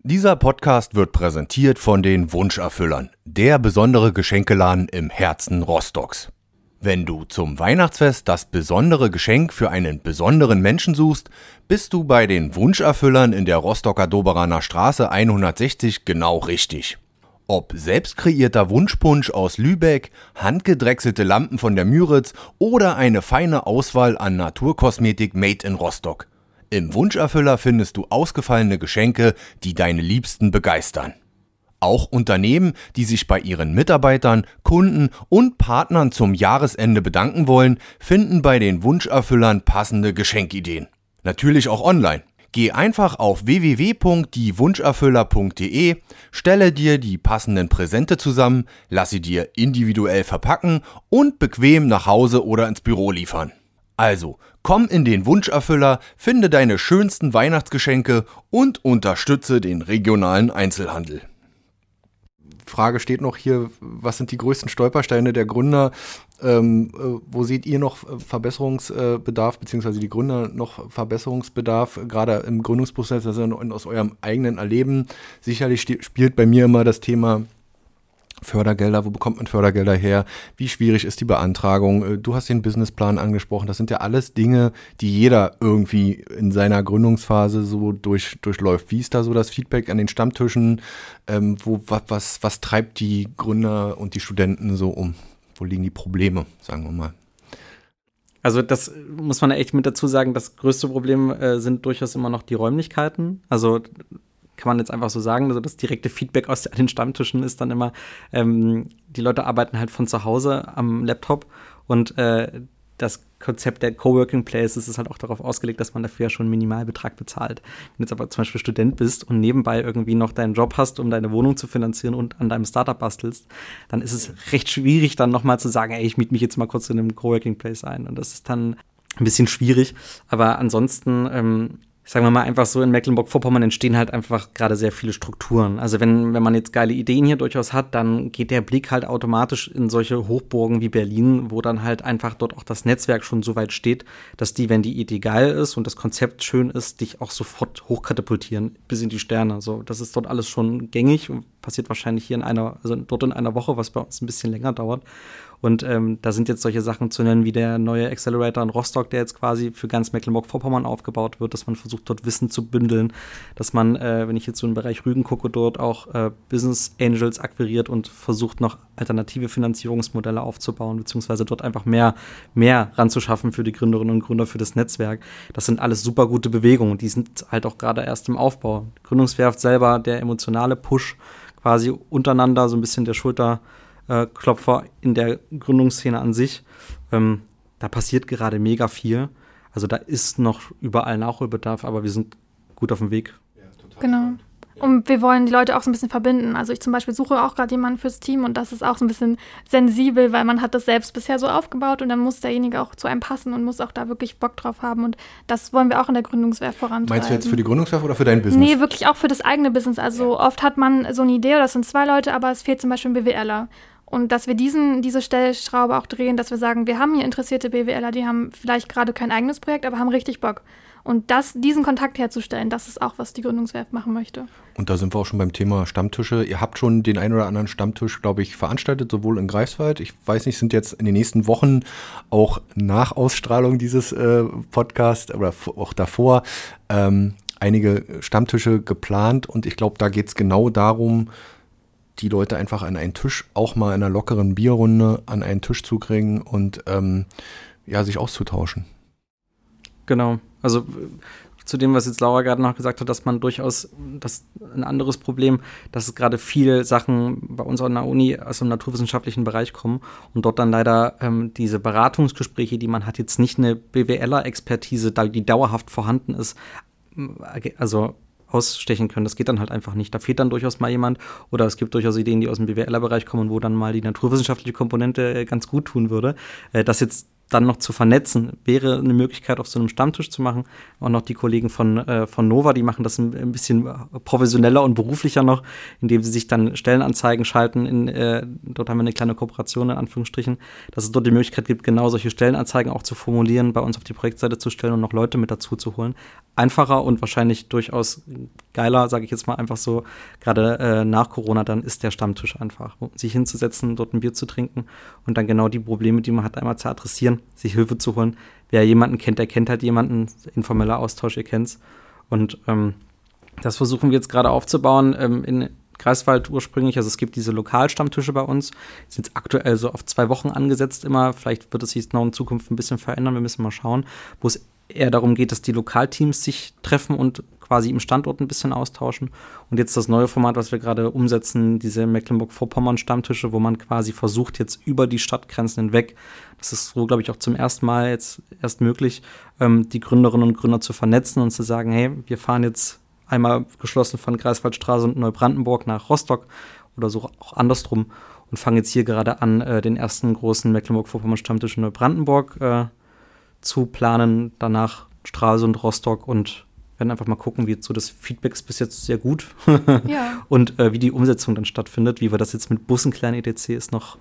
Dieser Podcast wird präsentiert von den Wunscherfüllern, der besondere Geschenkeladen im Herzen Rostocks. Wenn du zum Weihnachtsfest das besondere Geschenk für einen besonderen Menschen suchst, bist du bei den Wunscherfüllern in der Rostocker Doberaner Straße 160 genau richtig. Ob selbst kreierter Wunschpunsch aus Lübeck, handgedrechselte Lampen von der Müritz oder eine feine Auswahl an Naturkosmetik made in Rostock. Im Wunscherfüller findest du ausgefallene Geschenke, die deine Liebsten begeistern. Auch Unternehmen, die sich bei ihren Mitarbeitern, Kunden und Partnern zum Jahresende bedanken wollen, finden bei den Wunscherfüllern passende Geschenkideen. Natürlich auch online. Geh einfach auf www.diewunscherfüller.de, stelle dir die passenden Präsente zusammen, lass sie dir individuell verpacken und bequem nach Hause oder ins Büro liefern. Also, komm in den Wunscherfüller, finde deine schönsten Weihnachtsgeschenke und unterstütze den regionalen Einzelhandel. Frage steht noch hier, was sind die größten Stolpersteine der Gründer? Ähm, äh, wo seht ihr noch äh, Verbesserungsbedarf, beziehungsweise die Gründer noch Verbesserungsbedarf, gerade im Gründungsprozess, also aus eurem eigenen Erleben? Sicherlich spielt bei mir immer das Thema Fördergelder, wo bekommt man Fördergelder her, wie schwierig ist die Beantragung, äh, du hast den Businessplan angesprochen, das sind ja alles Dinge, die jeder irgendwie in seiner Gründungsphase so durch, durchläuft. Wie ist da so das Feedback an den Stammtischen, ähm, wo, was, was, was treibt die Gründer und die Studenten so um? Wo liegen die Probleme, sagen wir mal? Also das muss man echt mit dazu sagen, das größte Problem äh, sind durchaus immer noch die Räumlichkeiten. Also kann man jetzt einfach so sagen. Also das direkte Feedback aus den Stammtischen ist dann immer, ähm, die Leute arbeiten halt von zu Hause am Laptop und äh, das Konzept der Coworking Places ist halt auch darauf ausgelegt, dass man dafür ja schon einen Minimalbetrag bezahlt. Wenn du jetzt aber zum Beispiel Student bist und nebenbei irgendwie noch deinen Job hast, um deine Wohnung zu finanzieren und an deinem Startup bastelst, dann ist es recht schwierig, dann nochmal zu sagen, ey, ich miete mich jetzt mal kurz in einem Coworking Place ein. Und das ist dann ein bisschen schwierig. Aber ansonsten ähm, sagen wir mal einfach so, in Mecklenburg-Vorpommern entstehen halt einfach gerade sehr viele Strukturen. Also wenn, wenn man jetzt geile Ideen hier durchaus hat, dann geht der Blick halt automatisch in solche Hochburgen wie Berlin, wo dann halt einfach dort auch das Netzwerk schon so weit steht, dass die, wenn die Idee geil ist und das Konzept schön ist, dich auch sofort hochkatapultieren bis in die Sterne. So, das ist dort alles schon gängig und passiert wahrscheinlich hier in einer, also dort in einer Woche, was bei uns ein bisschen länger dauert. Und ähm, da sind jetzt solche Sachen zu nennen wie der neue Accelerator in Rostock, der jetzt quasi für ganz Mecklenburg-Vorpommern aufgebaut wird, dass man versucht, dort Wissen zu bündeln, dass man, äh, wenn ich jetzt so den Bereich Rügen gucke, dort auch äh, Business Angels akquiriert und versucht, noch alternative Finanzierungsmodelle aufzubauen, beziehungsweise dort einfach mehr, mehr ranzuschaffen für die Gründerinnen und Gründer für das Netzwerk. Das sind alles super gute Bewegungen. Die sind halt auch gerade erst im Aufbau. Gründungswerft selber, der emotionale Push, quasi untereinander so ein bisschen der Schulter äh, Klopfer in der Gründungsszene an sich. Ähm, da passiert gerade mega viel. Also da ist noch überall Nachholbedarf, aber wir sind gut auf dem Weg. Ja, genau. Spannend. Und wir wollen die Leute auch so ein bisschen verbinden. Also ich zum Beispiel suche auch gerade jemanden fürs Team und das ist auch so ein bisschen sensibel, weil man hat das selbst bisher so aufgebaut und dann muss derjenige auch zu einem passen und muss auch da wirklich Bock drauf haben. Und das wollen wir auch in der Gründungswerf vorantreiben. Meinst du jetzt für die Gründungswerf oder für dein Business? Nee, wirklich auch für das eigene Business. Also ja. oft hat man so eine Idee, oder das sind zwei Leute, aber es fehlt zum Beispiel ein BWLer. Und dass wir diesen, diese Stellschraube auch drehen, dass wir sagen, wir haben hier interessierte BWLer, die haben vielleicht gerade kein eigenes Projekt, aber haben richtig Bock. Und das, diesen Kontakt herzustellen, das ist auch, was die Gründungswerft machen möchte. Und da sind wir auch schon beim Thema Stammtische. Ihr habt schon den einen oder anderen Stammtisch, glaube ich, veranstaltet, sowohl in Greifswald. Ich weiß nicht, sind jetzt in den nächsten Wochen auch nach Ausstrahlung dieses äh, Podcasts oder auch davor ähm, einige Stammtische geplant. Und ich glaube, da geht es genau darum, die Leute einfach an einen Tisch, auch mal in einer lockeren Bierrunde an einen Tisch zu kriegen und ähm, ja, sich auszutauschen. Genau. Also zu dem, was jetzt Laura gerade noch gesagt hat, dass man durchaus, das ein anderes Problem, dass es gerade viele Sachen bei uns an der Uni aus dem naturwissenschaftlichen Bereich kommen und dort dann leider ähm, diese Beratungsgespräche, die man hat, jetzt nicht eine BWLer-Expertise, die dauerhaft vorhanden ist, also ausstechen können. Das geht dann halt einfach nicht. Da fehlt dann durchaus mal jemand oder es gibt durchaus Ideen, die aus dem BWLer-Bereich kommen, wo dann mal die naturwissenschaftliche Komponente äh, ganz gut tun würde. Äh, das jetzt dann noch zu vernetzen, wäre eine Möglichkeit, auf so einem Stammtisch zu machen. Auch noch die Kollegen von, äh, von Nova, die machen das ein, ein, bisschen professioneller und beruflicher noch, indem sie sich dann Stellenanzeigen schalten. In, äh, dort haben wir eine kleine Kooperation in Anführungsstrichen, dass es dort die Möglichkeit gibt, genau solche Stellenanzeigen auch zu formulieren, bei uns auf die Projektseite zu stellen und noch Leute mit dazu zu holen. Einfacher und wahrscheinlich durchaus geiler, sage ich jetzt mal einfach so, gerade äh, nach Corona, dann ist der Stammtisch einfach. Sich hinzusetzen, dort ein Bier zu trinken und dann genau die Probleme, die man hat, einmal zu adressieren, sich Hilfe zu holen. Wer jemanden kennt, der kennt halt jemanden, informeller Austausch, ihr kennt's. Und ähm, das versuchen wir jetzt gerade aufzubauen. Ähm, in Greifswald ursprünglich, also es gibt diese Lokalstammtische bei uns, sind aktuell so auf zwei Wochen angesetzt immer. Vielleicht wird es sich noch in Zukunft ein bisschen verändern, wir müssen mal schauen, wo es eher darum geht, dass die Lokalteams sich treffen und quasi im Standort ein bisschen austauschen. Und jetzt das neue Format, was wir gerade umsetzen, diese Mecklenburg-Vorpommern-Stammtische, wo man quasi versucht, jetzt über die Stadtgrenzen hinweg, das ist so, glaube ich, auch zum ersten Mal jetzt erst möglich, ähm, die Gründerinnen und Gründer zu vernetzen und zu sagen, hey, wir fahren jetzt einmal geschlossen von Greifswaldstraße und Neubrandenburg nach Rostock oder so auch andersrum und fangen jetzt hier gerade an, äh, den ersten großen Mecklenburg-Vorpommern-Stammtisch in Neubrandenburg äh, zu planen, danach Stralsund, Rostock und werden einfach mal gucken, wie jetzt so das Feedback ist bis jetzt sehr gut. ja. Und äh, wie die Umsetzung dann stattfindet, wie wir das jetzt mit Bussen kleinen ETC ist noch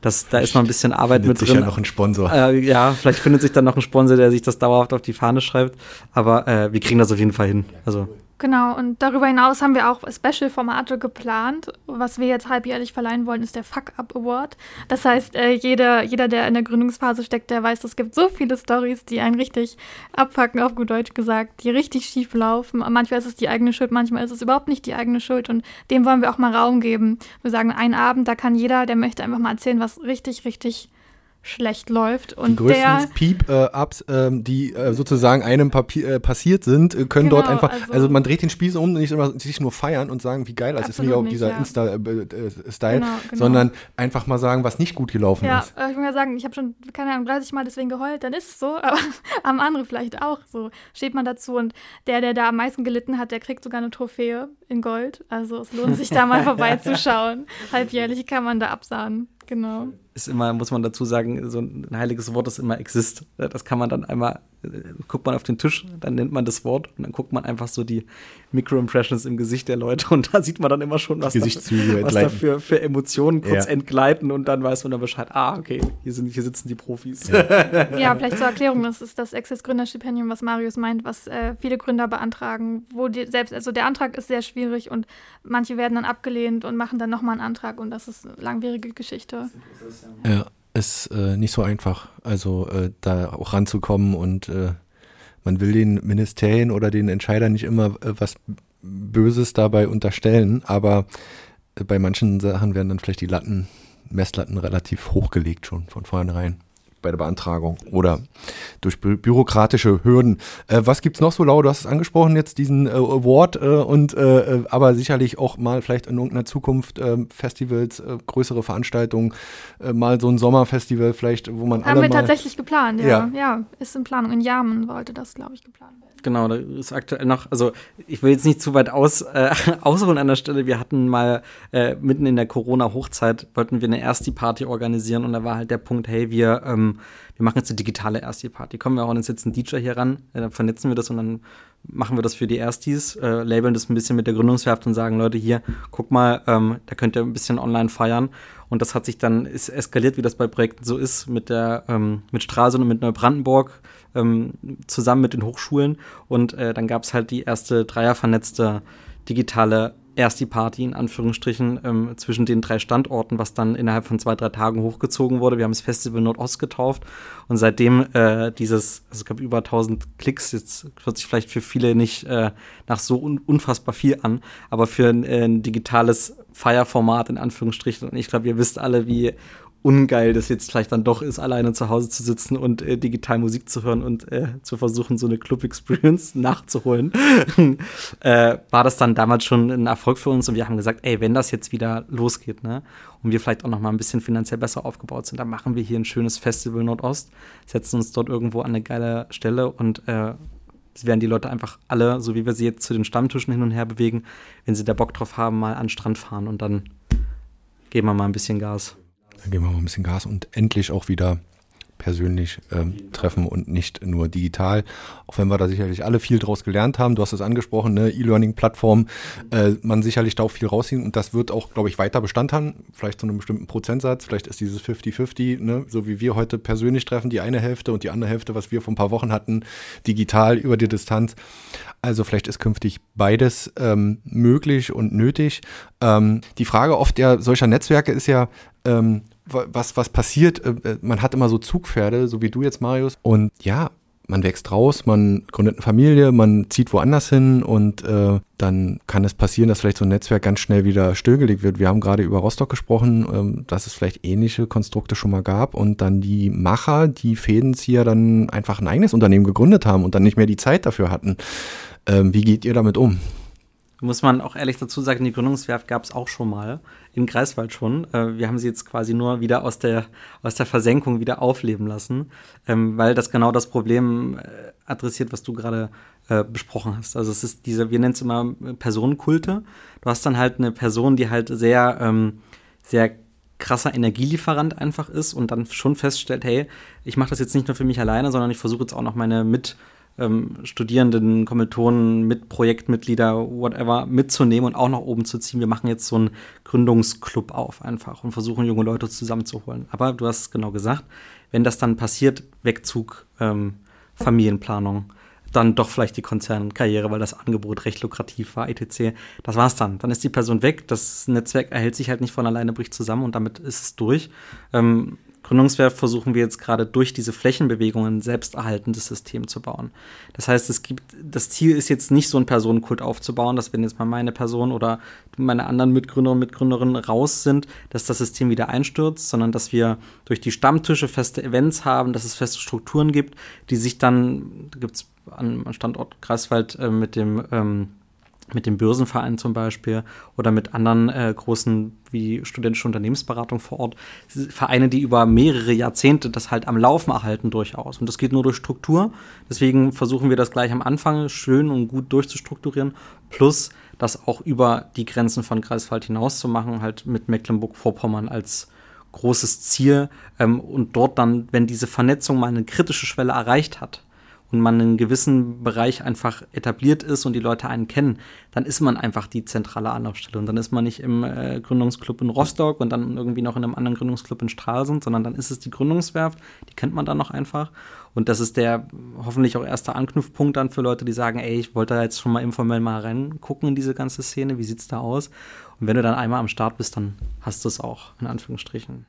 das, da ist noch ein bisschen Arbeit findet mit sich drin. ja noch ein Sponsor. Äh, ja, vielleicht findet sich dann noch ein Sponsor, der sich das dauerhaft auf die Fahne schreibt. Aber äh, wir kriegen das auf jeden Fall hin. Also Genau, und darüber hinaus haben wir auch Special-Formate geplant. Was wir jetzt halbjährlich verleihen wollen, ist der Fuck-Up Award. Das heißt, äh, jeder, jeder, der in der Gründungsphase steckt, der weiß, es gibt so viele Stories, die einen richtig abfacken, auf gut Deutsch gesagt, die richtig schief laufen. Manchmal ist es die eigene Schuld, manchmal ist es überhaupt nicht die eigene Schuld. Und dem wollen wir auch mal Raum geben. Wir sagen, einen Abend, da kann jeder, der möchte einfach mal erzählen, was richtig, richtig schlecht läuft. Und die größten Peep-Ups, ähm, die äh, sozusagen einem Papier, äh, passiert sind, äh, können Genau, dort einfach, also, also- man dreht den Spieß um, nicht immer sich nur feiern und sagen, wie geil das ist, nicht auch dieser ja. Insta-Style, Genau, genau. sondern einfach mal sagen, was nicht gut gelaufen Ja, ist. äh, ich muss ja sagen, ich habe schon, keine Ahnung, 30 Mal deswegen geheult, dann ist es so, aber am andere vielleicht auch so. Steht man dazu und der, der da am meisten gelitten hat, der kriegt sogar eine Trophäe in Gold. Also es lohnt sich da mal vorbeizuschauen. Halbjährlich kann man da absahnen. Genau. ist immer, muss man dazu sagen, so ein heiliges Wort ist immer exist. Das kann man dann einmal, guckt man auf den Tisch, dann nennt man das Wort und dann guckt man einfach so die Micro-Impressions im Gesicht der Leute und da sieht man dann immer schon, was, da, was da für, für Emotionen kurz Ja. entgleiten und dann weiß man dann Bescheid, ah, okay, hier, sind, hier sitzen die Profis. Ja, vielleicht zur Erklärung, das ist das Access Gründerstipendium, was Marius meint, was äh, viele Gründer beantragen, wo die selbst, also der Antrag ist sehr schwierig und manche werden dann abgelehnt und machen dann nochmal einen Antrag und das ist eine langwierige Geschichte. Ja, ist äh, nicht so einfach, also äh, da auch ranzukommen und äh, man will den Ministerien oder den Entscheidern nicht immer äh, was Böses dabei unterstellen, aber äh, bei manchen Sachen werden dann vielleicht die Latten, Messlatten relativ hochgelegt schon von vornherein bei der Beantragung oder durch bü bürokratische Hürden. Äh, was gibt's noch so, Lau? Du hast es angesprochen jetzt, diesen äh, Award äh, und äh, äh, aber sicherlich auch mal vielleicht in irgendeiner Zukunft äh, Festivals, größere Veranstaltungen, mal so ein Sommerfestival vielleicht, wo man Haben alle wir tatsächlich geplant, ja. Ja. ja. ist in Planung. In Jamen wollte das, glaube ich, geplant werden. Genau, da ist aktuell noch, also ich will jetzt nicht zu weit aus, äh, ausholen an der Stelle. Wir hatten mal äh, mitten in der Corona-Hochzeit, wollten wir eine Ersti-Party organisieren und da war halt der Punkt, hey, wir, ähm, wir machen jetzt eine digitale Ersti-Party. Kommen wir auch uns jetzt einen DJ hier ran, äh, dann vernetzen wir das und dann machen wir das für die Erstis, äh, labeln das ein bisschen mit der Gründungswerft und sagen, Leute, hier, guck mal, ähm, da könnt ihr ein bisschen online feiern. Und das hat sich dann ist eskaliert, wie das bei Projekten so ist, mit der ähm, mit Stralsund und mit Neubrandenburg ähm, zusammen mit den Hochschulen. Und äh, dann gab es halt die erste dreiervernetzte digitale Ersti-Party in Anführungsstrichen ähm, zwischen den drei Standorten, was dann innerhalb von zwei, drei Tagen hochgezogen wurde. Wir haben es Festival Nordost getauft und seitdem äh, dieses, also es gab über 1000 Klicks, jetzt hört sich vielleicht für viele nicht äh, nach so un unfassbar viel an, aber für ein, äh, ein digitales Feierformat in Anführungsstrichen und ich glaube, ihr wisst alle, wie ungeil das jetzt vielleicht dann doch ist, alleine zu Hause zu sitzen und äh, digital Musik zu hören und äh, zu versuchen, so eine Club-Experience nachzuholen, äh, war das dann damals schon ein Erfolg für uns und wir haben gesagt, ey, wenn das jetzt wieder losgeht, ne, und wir vielleicht auch noch mal ein bisschen finanziell besser aufgebaut sind, dann machen wir hier ein schönes Festival Nordost, setzen uns dort irgendwo an eine geile Stelle und äh, werden die Leute einfach alle, so wie wir sie jetzt zu den Stammtischen hin und her bewegen, wenn sie da Bock drauf haben, mal an den Strand fahren und dann geben wir mal ein bisschen Gas. Dann geben wir mal ein bisschen Gas und endlich auch wieder persönlich ähm, treffen und nicht nur digital. Auch wenn wir da sicherlich alle viel draus gelernt haben. Du hast es angesprochen, ne? E-Learning-Plattform, äh, man sicherlich da auch viel rausziehen und das wird auch, glaube ich, weiter Bestand haben. Vielleicht zu einem bestimmten Prozentsatz. Vielleicht ist dieses 50-50, ne? so wie wir heute persönlich treffen, die eine Hälfte und die andere Hälfte, was wir vor ein paar Wochen hatten, digital über die Distanz. Also vielleicht ist künftig beides ähm, möglich und nötig. Ähm, die Frage oft ja solcher Netzwerke ist ja, ähm, was, was passiert, äh, äh, man hat immer so Zugpferde, so wie du jetzt, Marius. Und ja, man wächst raus, man gründet eine Familie, man zieht woanders hin und äh, dann kann es passieren, dass vielleicht so ein Netzwerk ganz schnell wieder stillgelegt wird. Wir haben gerade über Rostock gesprochen, ähm, dass es vielleicht ähnliche Konstrukte schon mal gab und dann die Macher, die Fädenzieher dann einfach ein eigenes Unternehmen gegründet haben und dann nicht mehr die Zeit dafür hatten. Ähm, wie geht ihr damit um? Muss man auch ehrlich dazu sagen, die Gründungswerft gab es auch schon mal, im Greifswald schon. Äh, wir haben sie jetzt quasi nur wieder aus der, aus der Versenkung wieder aufleben lassen, ähm, weil das genau das Problem äh, adressiert, was du gerade äh, besprochen hast. Also es ist diese, wir nennen es immer Personenkulte. Du hast dann halt eine Person, die halt sehr, ähm, sehr krasser Energielieferant einfach ist und dann schon feststellt, hey, ich mache das jetzt nicht nur für mich alleine, sondern ich versuche jetzt auch noch meine mit ähm, Studierenden, Kommilitonen, mit Projektmitglieder, whatever, mitzunehmen und auch nach oben zu ziehen. Wir machen jetzt so einen Gründungsclub auf einfach und versuchen junge Leute zusammenzuholen. Aber du hast es genau gesagt, wenn das dann passiert, Wegzug, ähm, Familienplanung, dann doch vielleicht die Konzernkarriere, weil das Angebot recht lukrativ war, etc. Das war's dann. Dann ist die Person weg, das Netzwerk erhält sich halt nicht von alleine, bricht zusammen und damit ist es durch. Ähm, Gründungswerk versuchen wir jetzt gerade durch diese Flächenbewegungen ein selbsterhaltendes System zu bauen. Das heißt, es gibt, das Ziel ist jetzt nicht so ein Personenkult aufzubauen, dass wenn jetzt mal meine Person oder meine anderen Mitgründer und Mitgründerinnen raus sind, dass das System wieder einstürzt, sondern dass wir durch die Stammtische feste Events haben, dass es feste Strukturen gibt, die sich dann, da gibt es an Standort Greifswald äh, mit dem ähm, mit dem Börsenverein zum Beispiel oder mit anderen äh, großen wie studentische Unternehmensberatung vor Ort, Vereine, die über mehrere Jahrzehnte das halt am Laufen erhalten durchaus. Und das geht nur durch Struktur. Deswegen versuchen wir das gleich am Anfang schön und gut durchzustrukturieren, plus das auch über die Grenzen von Greifswald hinaus zu machen, halt mit Mecklenburg-Vorpommern als großes Ziel ähm, und dort dann, wenn diese Vernetzung mal eine kritische Schwelle erreicht hat, und man in einem gewissen Bereich einfach etabliert ist und die Leute einen kennen, dann ist man einfach die zentrale Anlaufstelle. Und dann ist man nicht im äh, Gründungsclub in Rostock und dann irgendwie noch in einem anderen Gründungsclub in Stralsund, sondern dann ist es die Gründungswerft, die kennt man dann noch einfach. Und das ist der hoffentlich auch erste Anknüpfpunkt dann für Leute, die sagen, ey, ich wollte da jetzt schon mal informell mal reingucken in diese ganze Szene, wie sieht's da aus? Und wenn du dann einmal am Start bist, dann hast du es auch, in Anführungsstrichen.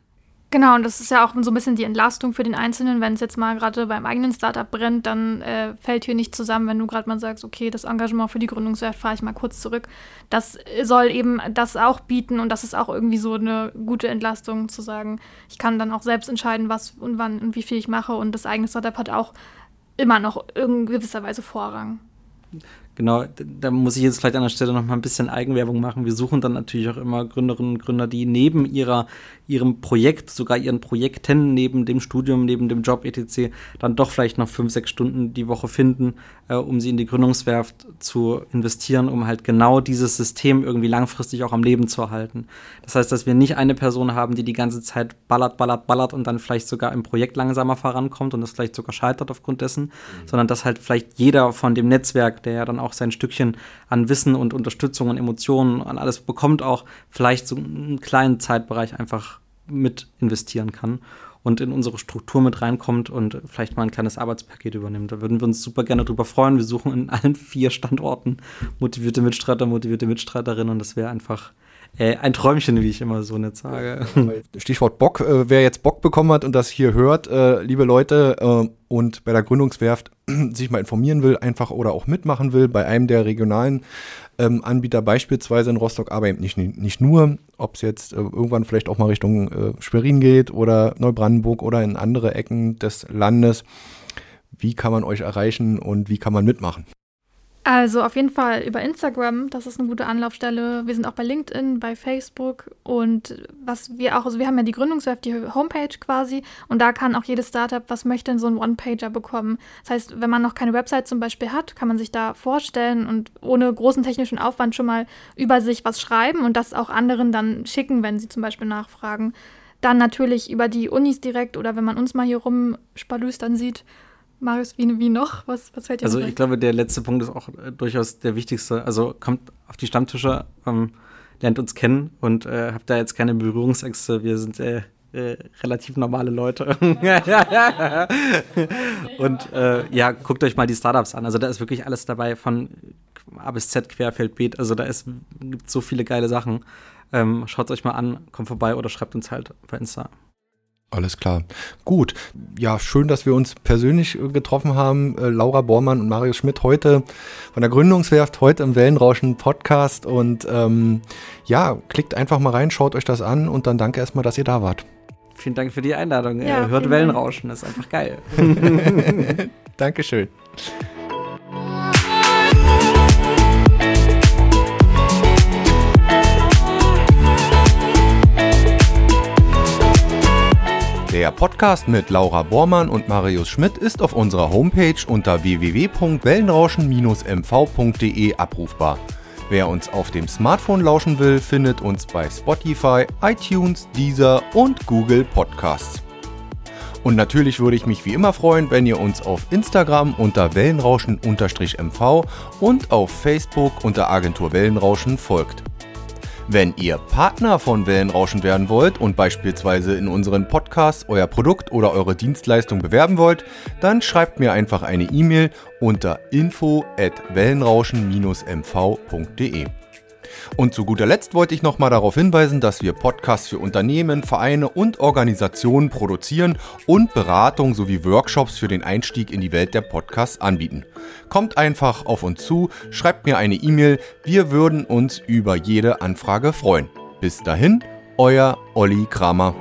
Genau, und das ist ja auch so ein bisschen die Entlastung für den Einzelnen. Wenn es jetzt mal gerade beim eigenen Startup brennt, dann äh, fällt hier nicht zusammen, wenn du gerade mal sagst, okay, das Engagement für die Gründungswert fahre ich mal kurz zurück. Das soll eben das auch bieten und das ist auch irgendwie so eine gute Entlastung zu sagen, ich kann dann auch selbst entscheiden, was und wann und wie viel ich mache und das eigene Startup hat auch immer noch in gewisser Weise Vorrang. Genau, da muss ich jetzt vielleicht an der Stelle noch mal ein bisschen Eigenwerbung machen. Wir suchen dann natürlich auch immer Gründerinnen und Gründer, die neben ihrer, ihrem Projekt, sogar ihren Projekten, neben dem Studium, neben dem Job etc., dann doch vielleicht noch fünf, sechs Stunden die Woche finden, äh, um sie in die Gründungswerft zu investieren, um halt genau dieses System irgendwie langfristig auch am Leben zu erhalten. Das heißt, dass wir nicht eine Person haben, die die ganze Zeit ballert, ballert, ballert und dann vielleicht sogar im Projekt langsamer vorankommt und das vielleicht sogar scheitert aufgrund dessen, mhm. sondern dass halt vielleicht jeder von dem Netzwerk, der ja dann auch sein Stückchen an Wissen und Unterstützung und Emotionen an alles bekommt, auch vielleicht so einen kleinen Zeitbereich einfach mit investieren kann und in unsere Struktur mit reinkommt und vielleicht mal ein kleines Arbeitspaket übernimmt. Da würden wir uns super gerne drüber freuen. Wir suchen in allen vier Standorten motivierte Mitstreiter, motivierte Mitstreiterinnen und das wäre einfach äh, ein Träumchen, wie ich immer so nett sage. Stichwort Bock. Äh, wer jetzt Bock bekommen hat und das hier hört, äh, liebe Leute, äh, und bei der Gründungswerft sich mal informieren will, einfach oder auch mitmachen will, bei einem der regionalen ähm, Anbieter, beispielsweise in Rostock, aber eben nicht, nicht nur, ob es jetzt äh, irgendwann vielleicht auch mal Richtung äh, Schwerin geht oder Neubrandenburg oder in andere Ecken des Landes. Wie kann man euch erreichen und wie kann man mitmachen? Also auf jeden Fall über Instagram, das ist eine gute Anlaufstelle. Wir sind auch bei LinkedIn, bei Facebook und was wir auch, also wir haben ja die Gründungswerft, die Homepage quasi und da kann auch jedes Startup, was möchte, so einen One-Pager bekommen. Das heißt, wenn man noch keine Website zum Beispiel hat, kann man sich da vorstellen und ohne großen technischen Aufwand schon mal über sich was schreiben und das auch anderen dann schicken, wenn sie zum Beispiel nachfragen. Dann natürlich über die Unis direkt oder wenn man uns mal hier rumspalüstern sieht Marius, wie, wie noch? Was, was fällt dir Also ich glaube, der letzte Punkt ist auch äh, durchaus der wichtigste. Also kommt auf die Stammtische, ähm, lernt uns kennen und äh, habt da jetzt keine Berührungsängste. Wir sind äh, äh, relativ normale Leute. und äh, ja, guckt euch mal die Startups an. Also da ist wirklich alles dabei von A bis Z querfeldbeet. Also da gibt so viele geile Sachen. Ähm, Schaut euch mal an, kommt vorbei oder schreibt uns halt bei Insta. Alles klar. Gut. Ja, schön, dass wir uns persönlich äh, getroffen haben. Äh, Laura Bormann und Marius Schmidt heute von der Gründungswerft, heute im Wellenrauschen Podcast. Und ähm, ja, klickt einfach mal rein, schaut euch das an und dann danke erstmal, dass ihr da wart. Vielen Dank für die Einladung. Ja, Hört Wellenrauschen, das ist einfach geil. Dankeschön. Der Podcast mit Laura Bormann und Marius Schmidt ist auf unserer Homepage unter www.wellenrauschen-mv.de abrufbar. Wer uns auf dem Smartphone lauschen will, findet uns bei Spotify, iTunes, Deezer und Google Podcasts. Und natürlich würde ich mich wie immer freuen, wenn ihr uns auf Instagram unter Wellenrauschen-MV und auf Facebook unter Agentur Wellenrauschen folgt. Wenn ihr Partner von Wellenrauschen werden wollt und beispielsweise in unseren Podcasts euer Produkt oder eure Dienstleistung bewerben wollt, dann schreibt mir einfach eine E-Mail unter info at wellenrauschen-mv.de. Und zu guter Letzt wollte ich nochmal darauf hinweisen, dass wir Podcasts für Unternehmen, Vereine und Organisationen produzieren und Beratung sowie Workshops für den Einstieg in die Welt der Podcasts anbieten. Kommt einfach auf uns zu, schreibt mir eine E-Mail, wir würden uns über jede Anfrage freuen. Bis dahin, euer Olli Kramer.